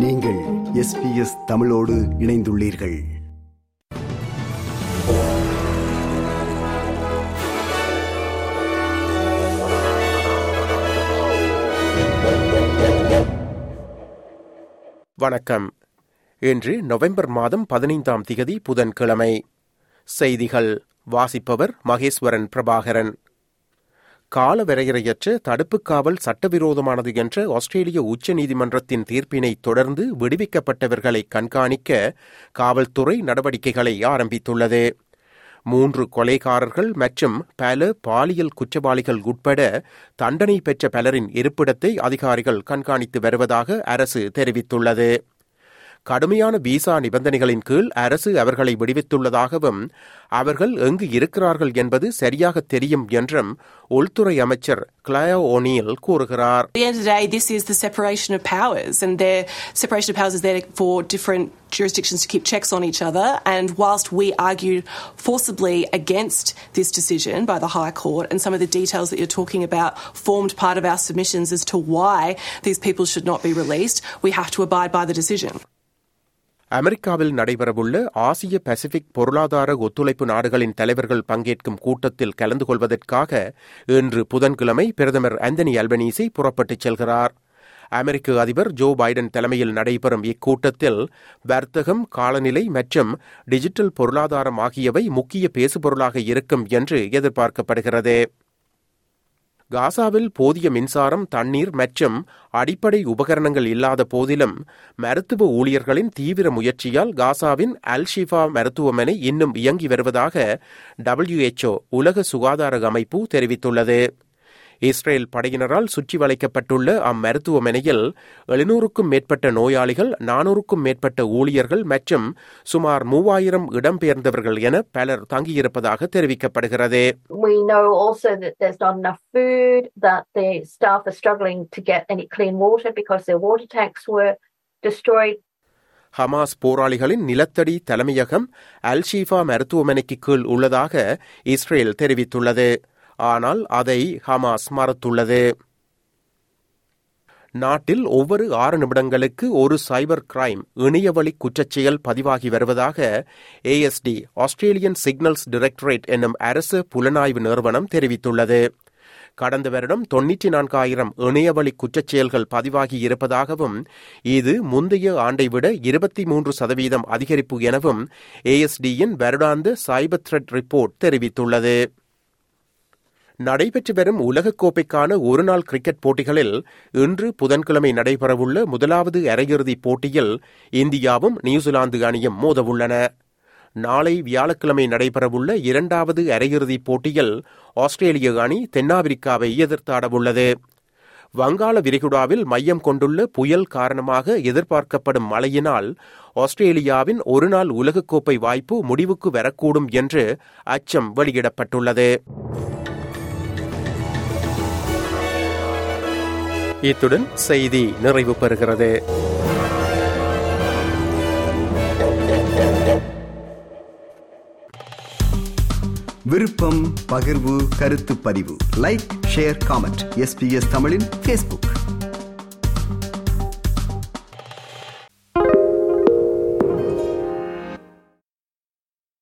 நீங்கள் எஸ்பிஎஸ் தமிழோடு இணைந்துள்ளீர்கள். வணக்கம். இன்று நவம்பர் மாதம் பதினைந்தாம் திகதி புதன்கிழமை. செய்திகள் வாசிப்பவர் மகேஸ்வரன் பிரபாகரன். கால வரையறையற்ற காவல் சட்டவிரோதமானது என்ற ஆஸ்திரேலிய உச்சநீதிமன்றத்தின் தீர்ப்பினை தொடர்ந்து விடுவிக்கப்பட்டவர்களை கண்காணிக்க காவல்துறை நடவடிக்கைகளை ஆரம்பித்துள்ளது. மூன்று கொலைகாரர்கள் மற்றும் பல பாலியல் குற்றவாளிகள் உட்பட தண்டனை பெற்ற பலரின் இருப்பிடத்தை அதிகாரிகள் கண்காணித்து வருவதாக அரசு தெரிவித்துள்ளது. கடுமையான விசா நிபந்தனைகளின் கீழ் அரசு அவர்களை விடுவித்துள்ளதாகவும் அவர்கள் எங்கு இருக்கிறார்கள் என்பது சரியாக தெரியும் என்றும் உள்துறை அமைச்சர் கிளயோ ஓனியல் கூறுகிறார் At the end of the day, this is the separation of powers, and their separation of powers is there for different jurisdictions to keep checks on each other. And whilst we argued forcibly against this decision by the High Court, and some of the details that you're talking about formed part of our submissions as to why these people should not be released, we have to abide by the decision. அமெரிக்காவில் நடைபெறவுள்ள ஆசிய Pacific பொருளாதார ஒத்துழைப்பு நாடுகளின் தலைவர்கள் பங்கேற்கும் கூட்டத்தில் கலந்து கொள்வதற்காக இன்று புதன்கிழமை பிரதமர் ஆந்தனி அல்பனீசி புறப்பட்டுச் செல்கிறார். அமெரிக்க அதிபர் ஜோ பைடன் தலைமையில் நடைபெறும் இக்கூட்டத்தில் வர்த்தகம் காலநிலை மற்றும் டிஜிட்டல் பொருளாதாரம் ஆகியவை முக்கிய பேசுபொருளாக இருக்கும் என்று எதிர்பார்க்கப்படுகிறது. காசாவில் போதிய மின்சாரம் தண்ணீர் மற்றும் அடிப்படை உபகரணங்கள் இல்லாத போதிலும் மருத்துவ ஊழியர்களின் தீவிர முயற்சியால் காசாவின் அல்ஷிஃபா மருத்துவமனை இன்னும் இயங்கி வருவதாக டபிள்யூஎச்ஓ உலக சுகாதார அமைப்பு தெரிவித்துள்ளது. இஸ்ரேல் படையினரால் சுற்றி வளைக்கப்பட்டுள்ள அம்மருத்துவமனையில் எழுநூறுக்கும் மேற்பட்ட நோயாளிகள் நானூறுக்கும் மேற்பட்ட ஊழியர்கள் மற்றும் சுமார் மூவாயிரம் இடம்பெயர்ந்தவர்கள் என பலர் தங்கியிருப்பதாக தெரிவிக்கப்படுகிறது We know also that there's not enough food, that the staff are struggling to get any clean water because their water tanks were destroyed. Hamas போராளிகளின் நிலத்தடி தலைமையகம் அல்ஷீஃபா மருத்துவமனைக்கு கீழ் உள்ளதாக இஸ்ரேல் தெரிவித்துள்ளது ஆனால் அதை ஹமாஸ் மறுத்துள்ளது. நாட்டில் ஒவ்வொரு ஆறு நிமிடங்களுக்கு ஒரு சைபர் கிரைம் இணையவழி குற்றச்செயல் பதிவாகி வருவதாக ஏஎஸ்டி ஆஸ்திரேலியன் சிக்னல்ஸ் டைரக்டரேட் என்னும் அரசு புலனாய்வு நிறுவனம் தெரிவித்துள்ளது. கடந்த வருடம் தொன்னூற்றி நான்காயிரம் இணையவழி குற்றச்செயல்கள் பதிவாகி இருப்பதாகவும் இது முந்தைய ஆண்டை விட இருபத்தி மூன்று சதவீதம் அதிகரிப்பு எனவும் ஏஎஸ்டியின் வருடாந்த சைபர் த்ரெட் ரிப்போர்ட் தெரிவித்துள்ளது. நடைபெற்று வரும் உலகக்கோப்பைக்கான ஒருநாள் கிரிக்கெட் போட்டிகளில் இன்று புதன்கிழமை நடைபெறவுள்ள முதலாவது அரையிறுதிப் போட்டியில் இந்தியாவும் நியூசிலாந்து அணியும் மோதவுள்ளன. நாளை வியாழக்கிழமை நடைபெறவுள்ள இரண்டாவது அரையிறுதிப் போட்டியில் ஆஸ்திரேலிய அணி தென்னாப்பிரிக்காவை எதிர்த்தாடவுள்ளது. வங்காள விரிகுடாவில் மையம் கொண்டுள்ள புயல் காரணமாக எதிர்பார்க்கப்படும் மழையினால் ஆஸ்திரேலியாவின் ஒருநாள் உலகக்கோப்பை வாய்ப்பு முடிவுக்கு வரக்கூடும் என்று அச்சம் வெளியிடப்பட்டுள்ளது. இத்துடன் செய்தி நிறைவு பெறுகிறது. விருப்பம் பகிர்வு கருத்து பதிவு. லைக் ஷேர் காமெண்ட் எஸ்பிஎஸ் தமிழின் பேஸ்புக்